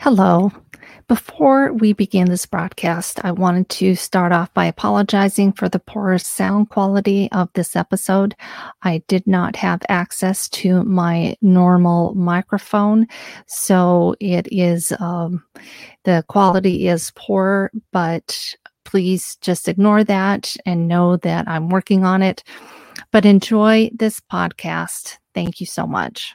Hello. Before we begin this broadcast, I wanted to start off by apologizing for the poor sound quality of this episode. I did not have access to my normal microphone, so it is, um, the quality is poor, but please just ignore that and know that I'm working on it. But enjoy this podcast. Thank you so much.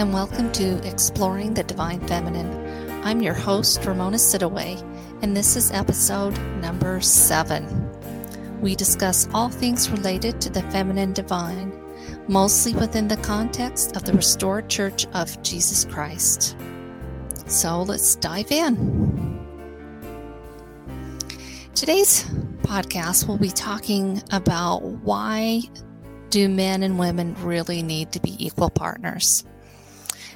And welcome to Exploring the Divine Feminine. I'm your host, Ramona Siddaway, and this is episode number seven. We discuss all things related to the feminine divine, mostly within the context of the restored Church of Jesus Christ. So let's dive in. Today's podcast will be talking about why do men and women really need to be equal partners?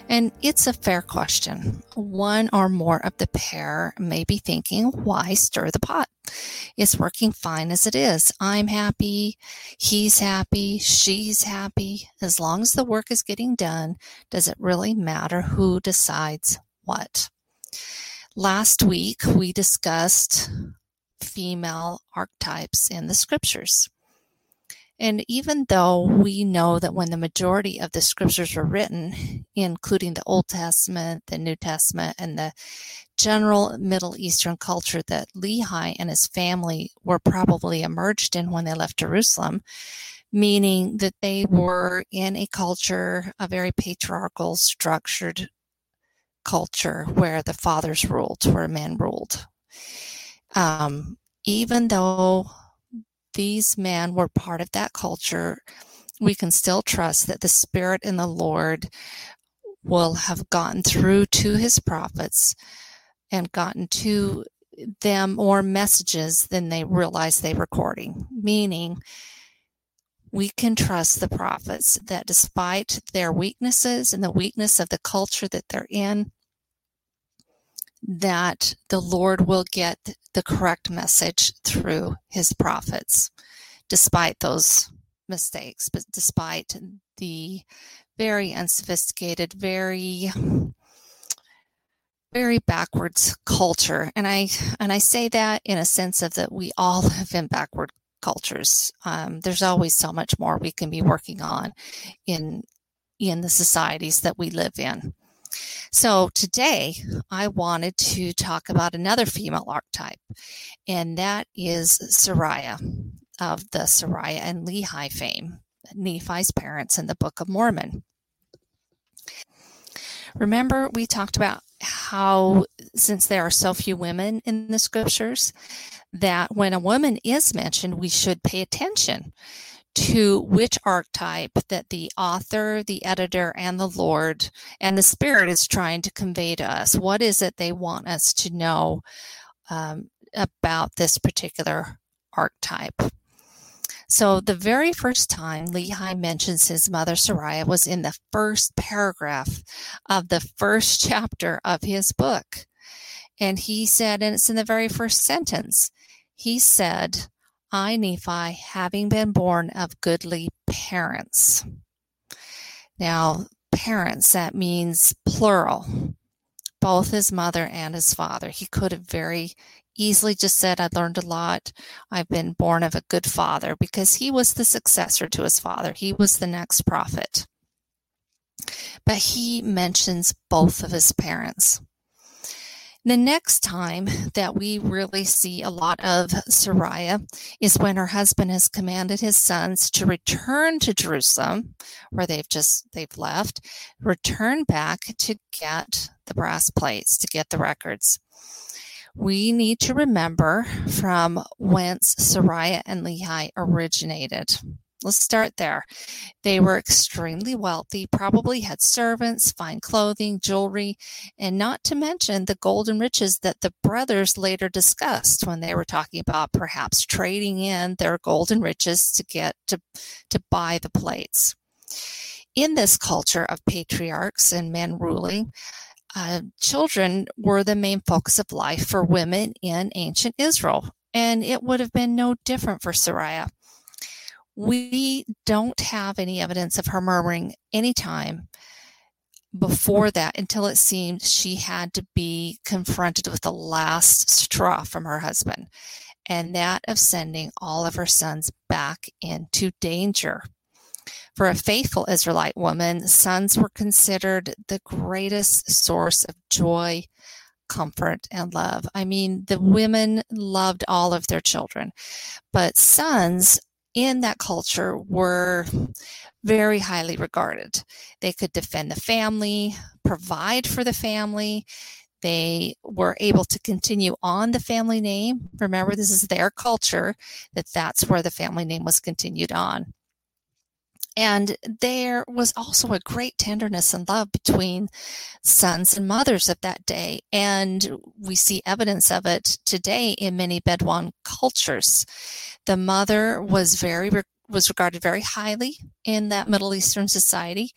And it's a fair question. One or more of the pair may be thinking, why stir the pot? It's working fine as it is. I'm happy. He's happy. She's happy. As long as the work is getting done, does it really matter who decides what? Last week, we discussed female archetypes in the scriptures. And even though we know that when the majority of the scriptures were written, including the Old Testament, the New Testament, and the general Middle Eastern culture that Lehi and his family were probably emerged in when they left Jerusalem, meaning that they were in a culture, a very patriarchal, structured culture where the fathers ruled, where men ruled. Um, even though these men were part of that culture, we can still trust that the Spirit and the Lord will have gotten through to his prophets and gotten to them more messages than they realize they were recording, meaning we can trust the prophets that despite their weaknesses and the weakness of the culture that they're in, that the Lord will get the correct message through his prophets, despite those mistakes, but despite the very unsophisticated, very very backwards culture. And i and i say that in a sense of that we all live in backward cultures. Um, there's always so much more we can be working on in in the societies that we live in so today I wanted to talk about another female archetype, and that is Sariah of the Sariah and Lehi fame, Nephi's parents in the Book of Mormon. Remember, we talked about how, since there are so few women in the scriptures, that when a woman is mentioned, we should pay attention to which archetype that the author, the editor, and the Lord and the Spirit is trying to convey to us. What is it they want us to know um, about this particular archetype? So, the very first time Lehi mentions his mother Sariah was in the first paragraph of the first chapter of his book. And he said, and it's in the very first sentence, he said, I, Nephi, having been born of goodly parents. Now, parents, that means plural, both his mother and his father. He could have very easily just said, I learned a lot. I've been born of a good father because he was the successor to his father. He was the next prophet. But he mentions both of his parents. The next time that we really see a lot of Sariah is when her husband has commanded his sons to return to Jerusalem, where they've just they've left, return back to get the brass plates, to get the records. we need to remember from whence Sariah and Lehi originated. Let's start there. They were extremely wealthy, probably had servants, fine clothing, jewelry, and not to mention the golden riches that the brothers later discussed when they were talking about perhaps trading in their golden riches to get to, to buy the plates. In this culture of patriarchs and men ruling, uh, children were the main focus of life for women in ancient Israel, and it would have been no different for Sariah we don't have any evidence of her murmuring any time before that until it seemed she had to be confronted with the last straw from her husband, and that of sending all of her sons back into danger. For a faithful Israelite woman, sons were considered the greatest source of joy, comfort, and love. I mean, the women loved all of their children, but sons in that culture were very highly regarded. They could defend the family, provide for the family. They were able to continue on the family name. Remember, this is their culture, that that's where the family name was continued on. And there was also a great tenderness and love between sons and mothers of that day. And we see evidence of it today in many Bedouin cultures. The mother was very was regarded very highly in that Middle Eastern society.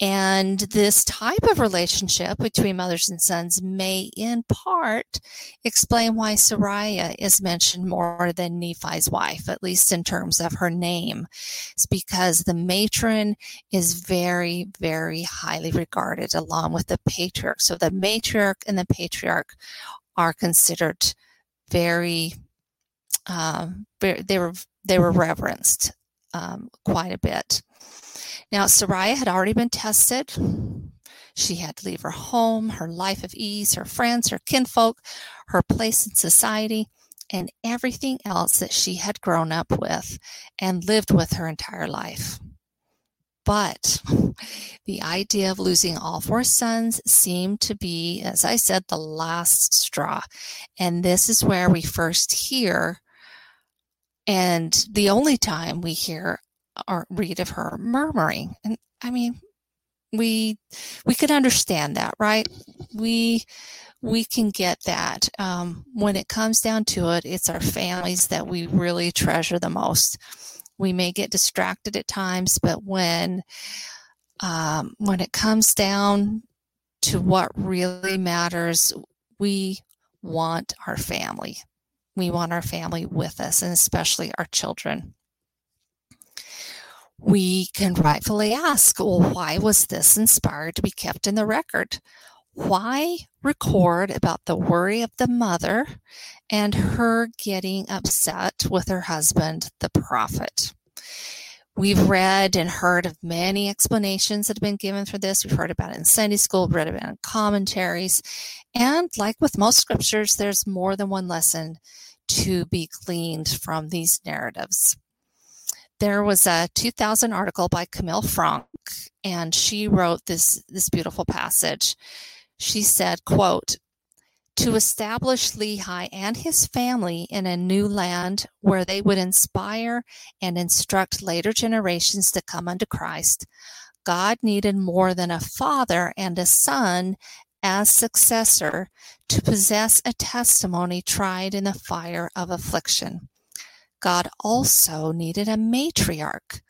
And this type of relationship between mothers and sons may, in part, explain why Sariah is mentioned more than Nephi's wife, at least in terms of her name. It's because the matron is very, very highly regarded along with the patriarch. So the matriarch and the patriarch are considered very, um, they were they were reverenced um, quite a bit. Now, Sariah had already been tested. She had to leave her home, her life of ease, her friends, her kinfolk, her place in society, and everything else that she had grown up with and lived with her entire life. But the idea of losing all four sons seemed to be, as I said, the last straw. And this is where we first hear, and the only time we hear or read of her murmuring. And I mean, we we could understand that, right? We we can get that. Um, when it comes down to it, it's our families that we really treasure the most. We may get distracted at times, but when um, when it comes down to what really matters, we want our family. We want our family with us, and especially our children we can rightfully ask, well, why was this inspired to be kept in the record? Why record about the worry of the mother and her getting upset with her husband, the prophet? We've read and heard of many explanations that have been given for this. We've heard about it in Sunday school, read about it in commentaries. And like with most scriptures, there's more than one lesson to be gleaned from these narratives there was a 2000 article by Camille Fronk, and she wrote this, this beautiful passage. She said, quote, to establish Lehi and his family in a new land where they would inspire and instruct later generations to come unto Christ, God needed more than a father and a son as successor to possess a testimony tried in the fire of affliction. God also needed a matriarch,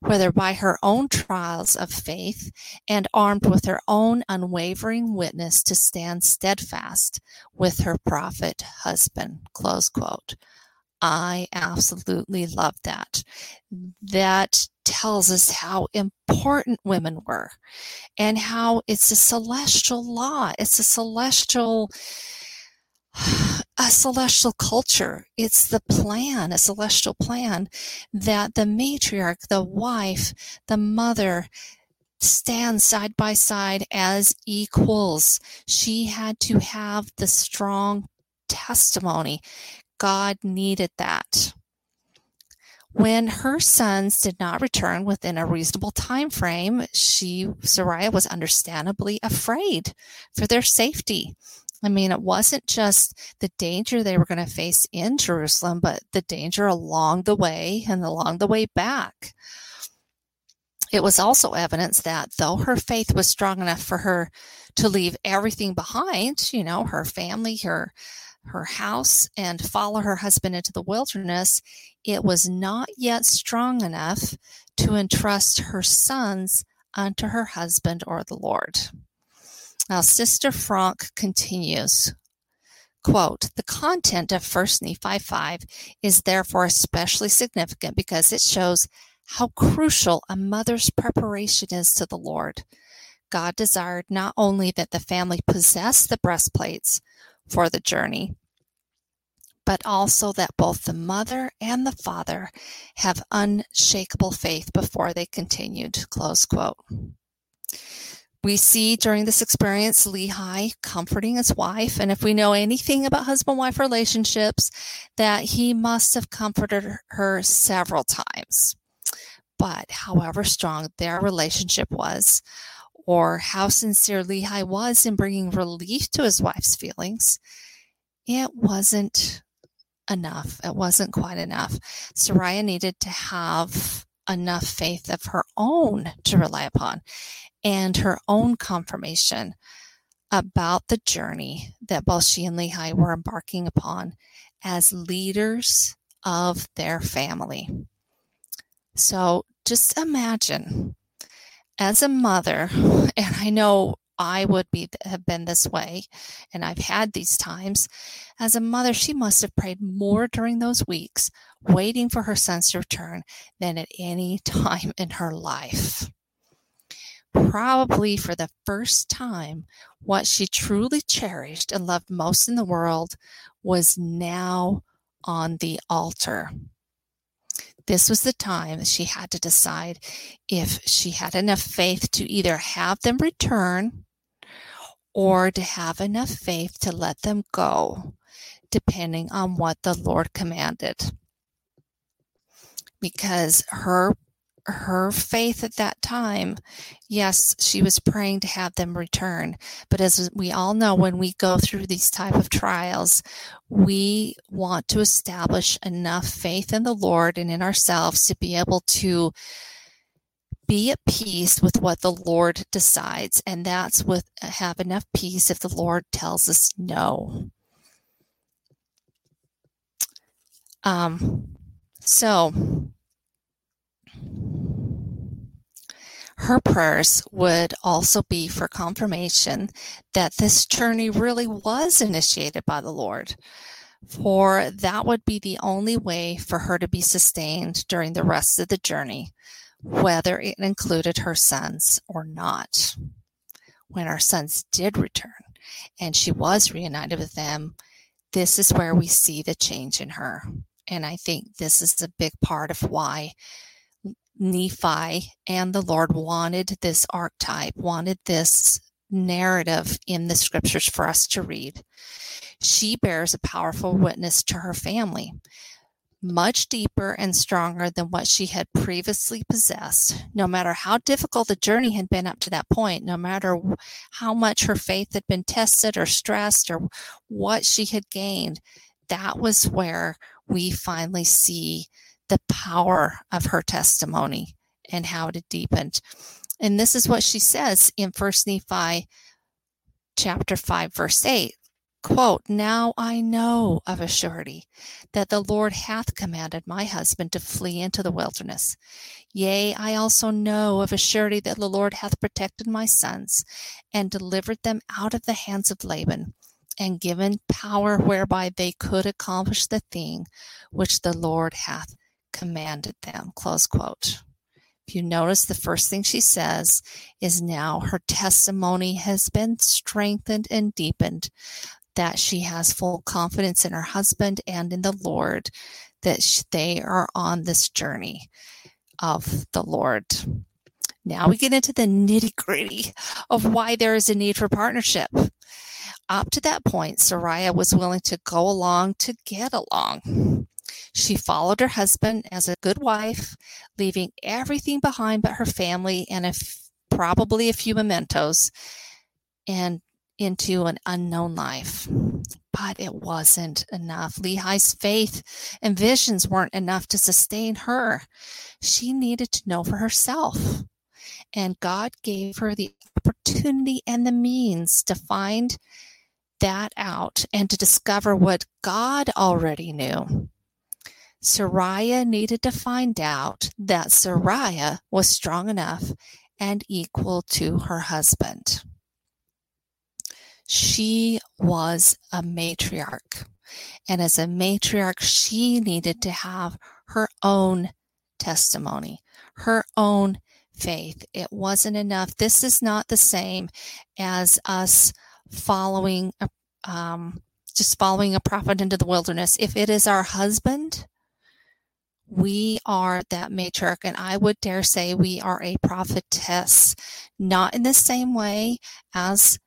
whether by her own trials of faith and armed with her own unwavering witness to stand steadfast with her prophet husband. Close quote. I absolutely love that. That tells us how important women were and how it's a celestial law. It's a celestial a celestial culture. It's the plan, a celestial plan that the matriarch, the wife, the mother stand side by side as equals. She had to have the strong testimony. God needed that. When her sons did not return within a reasonable time frame, she Sariah was understandably afraid for their safety I mean, it wasn't just the danger they were going to face in Jerusalem, but the danger along the way and along the way back. It was also evidence that though her faith was strong enough for her to leave everything behind, you know, her family, her her house and follow her husband into the wilderness, it was not yet strong enough to entrust her sons unto her husband or the Lord. Now, Sister Fronk continues, quote, the content of 1 Nephi 5 is therefore especially significant because it shows how crucial a mother's preparation is to the Lord. God desired not only that the family possess the brass plates for the journey, but also that both the mother and the father have unshakable faith before they continued. Close quote. We see during this experience Lehi comforting his wife, and if we know anything about husband wife relationships, that he must have comforted her several times. But however strong their relationship was, or how sincere Lehi was in bringing relief to his wife's feelings, it wasn't enough. It wasn't quite enough. Sariah needed to have enough faith of her own to rely upon and her own confirmation about the journey that both she and Lehi were embarking upon as leaders of their family. So just imagine as a mother, and I know I would be have been this way, and I've had these times. As a mother, she must have prayed more during those weeks, waiting for her sons return, than at any time in her life probably for the first time, what she truly cherished and loved most in the world was now on the altar. This was the time she had to decide if she had enough faith to either have them return or to have enough faith to let them go, depending on what the Lord commanded. Because her her faith at that time, yes, she was praying to have them return. But as we all know, when we go through these type of trials, we want to establish enough faith in the Lord and in ourselves to be able to be at peace with what the Lord decides. And that's with have enough peace if the Lord tells us no. Um, so her prayers would also be for confirmation that this journey really was initiated by the Lord, for that would be the only way for her to be sustained during the rest of the journey, whether it included her sons or not. When our sons did return and she was reunited with them, this is where we see the change in her. And I think this is a big part of why Nephi and the Lord wanted this archetype, wanted this narrative in the scriptures for us to read. She bears a powerful witness to her family, much deeper and stronger than what she had previously possessed. No matter how difficult the journey had been up to that point, no matter how much her faith had been tested or stressed or what she had gained, that was where we finally see the power of her testimony and how it deepened. And this is what she says in First Nephi chapter 5, verse 8. Quote, Now I know of a surety that the Lord hath commanded my husband to flee into the wilderness. Yea, I also know of a surety that the Lord hath protected my sons and delivered them out of the hands of Laban and given power whereby they could accomplish the thing which the Lord hath commanded them. Close quote. If you notice, the first thing she says is now her testimony has been strengthened and deepened, that she has full confidence in her husband and in the Lord, that they are on this journey of the Lord. Now we get into the nitty gritty of why there is a need for partnership. Up to that point, Sariah was willing to go along to get along. She followed her husband as a good wife, leaving everything behind but her family and a f- probably a few mementos. And into an unknown life. But it wasn't enough. Lehi's faith and visions weren't enough to sustain her. She needed to know for herself. And God gave her the opportunity and the means to find that out and to discover what God already knew. Sariah needed to find out that Sariah was strong enough and equal to her husband. She was a matriarch. And as a matriarch, she needed to have her own testimony, her own faith. It wasn't enough. This is not the same as us following, um, just following a prophet into the wilderness. If it is our husband, we are that matriarch, and I would dare say we are a prophetess, not in the same way as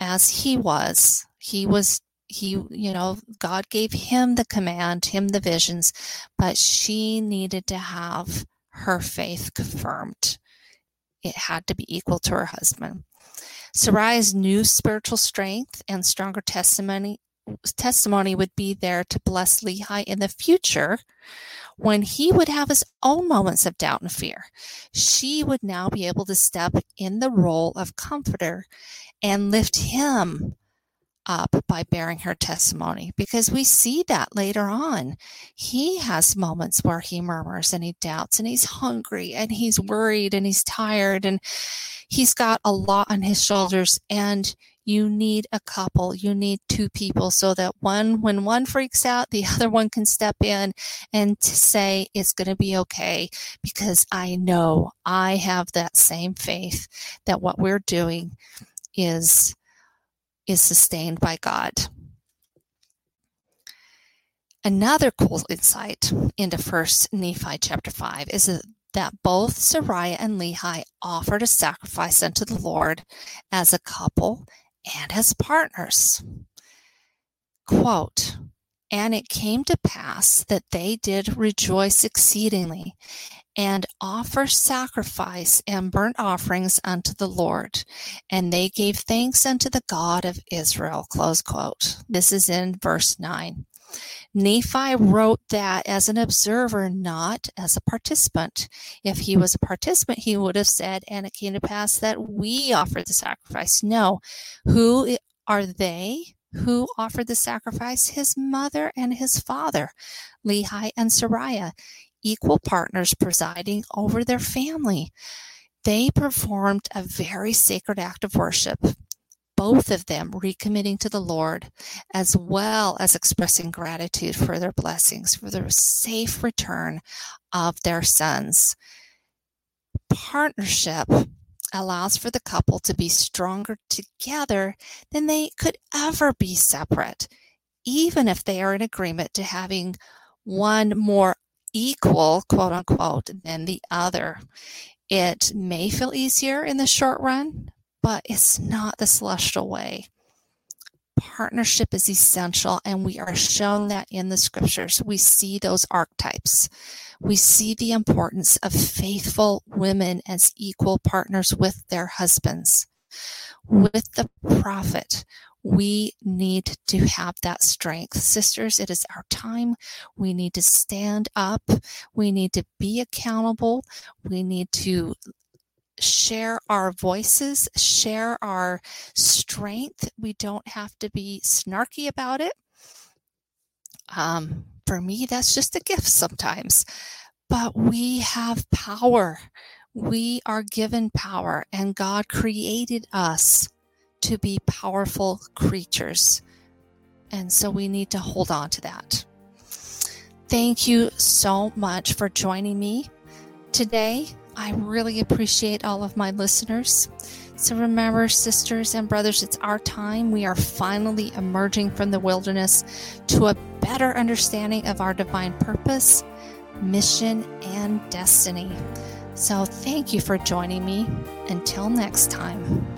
as he was. He was he you know god gave him the command him the visions but she needed to have her faith confirmed it had to be equal to her husband Sariah's new spiritual strength and stronger testimony testimony would be there to bless Lehi in the future when he would have his own moments of doubt and fear. She would now be able to step in the role of comforter and lift him up by bearing her testimony because we see that later on. He has moments where he murmurs and he doubts and he's hungry and he's worried and he's tired and he's got a lot on his shoulders and you need a couple you need two people so that one when one freaks out the other one can step in and say it's going to be okay because i know i have that same faith that what we're doing is is sustained by God. Another cool insight into First Nephi chapter 5 is that both Sariah and Lehi offered a sacrifice unto the Lord as a couple and as partners. Quote, and it came to pass that they did rejoice exceedingly and offer sacrifice and burnt offerings unto the Lord. And they gave thanks unto the God of Israel. Close quote. This is in verse 9. Nephi wrote that as an observer, not as a participant. If he was a participant, he would have said, and it came to pass that we offered the sacrifice. No. Who are they? Who offered the sacrifice? His mother and his father, Lehi and Sariah equal partners presiding over their family. They performed a very sacred act of worship, both of them recommitting to the Lord, as well as expressing gratitude for their blessings, for the safe return of their sons. Partnership allows for the couple to be stronger together than they could ever be separate, even if they are in agreement to having one more equal, quote unquote, than the other. It may feel easier in the short run, but it's not the celestial way. Partnership is essential, and we are shown that in the scriptures. We see those archetypes. We see the importance of faithful women as equal partners with their husbands. With the prophet, we need to have that strength. Sisters, it is our time. We need to stand up. We need to be accountable. We need to share our voices, share our strength. We don't have to be snarky about it. Um, for me, that's just a gift sometimes. But we have power. We are given power, and God created us to be powerful creatures. And so we need to hold on to that. Thank you so much for joining me today. I really appreciate all of my listeners. So remember, sisters and brothers, it's our time. We are finally emerging from the wilderness to a better understanding of our divine purpose, mission, and destiny. So thank you for joining me. Until next time.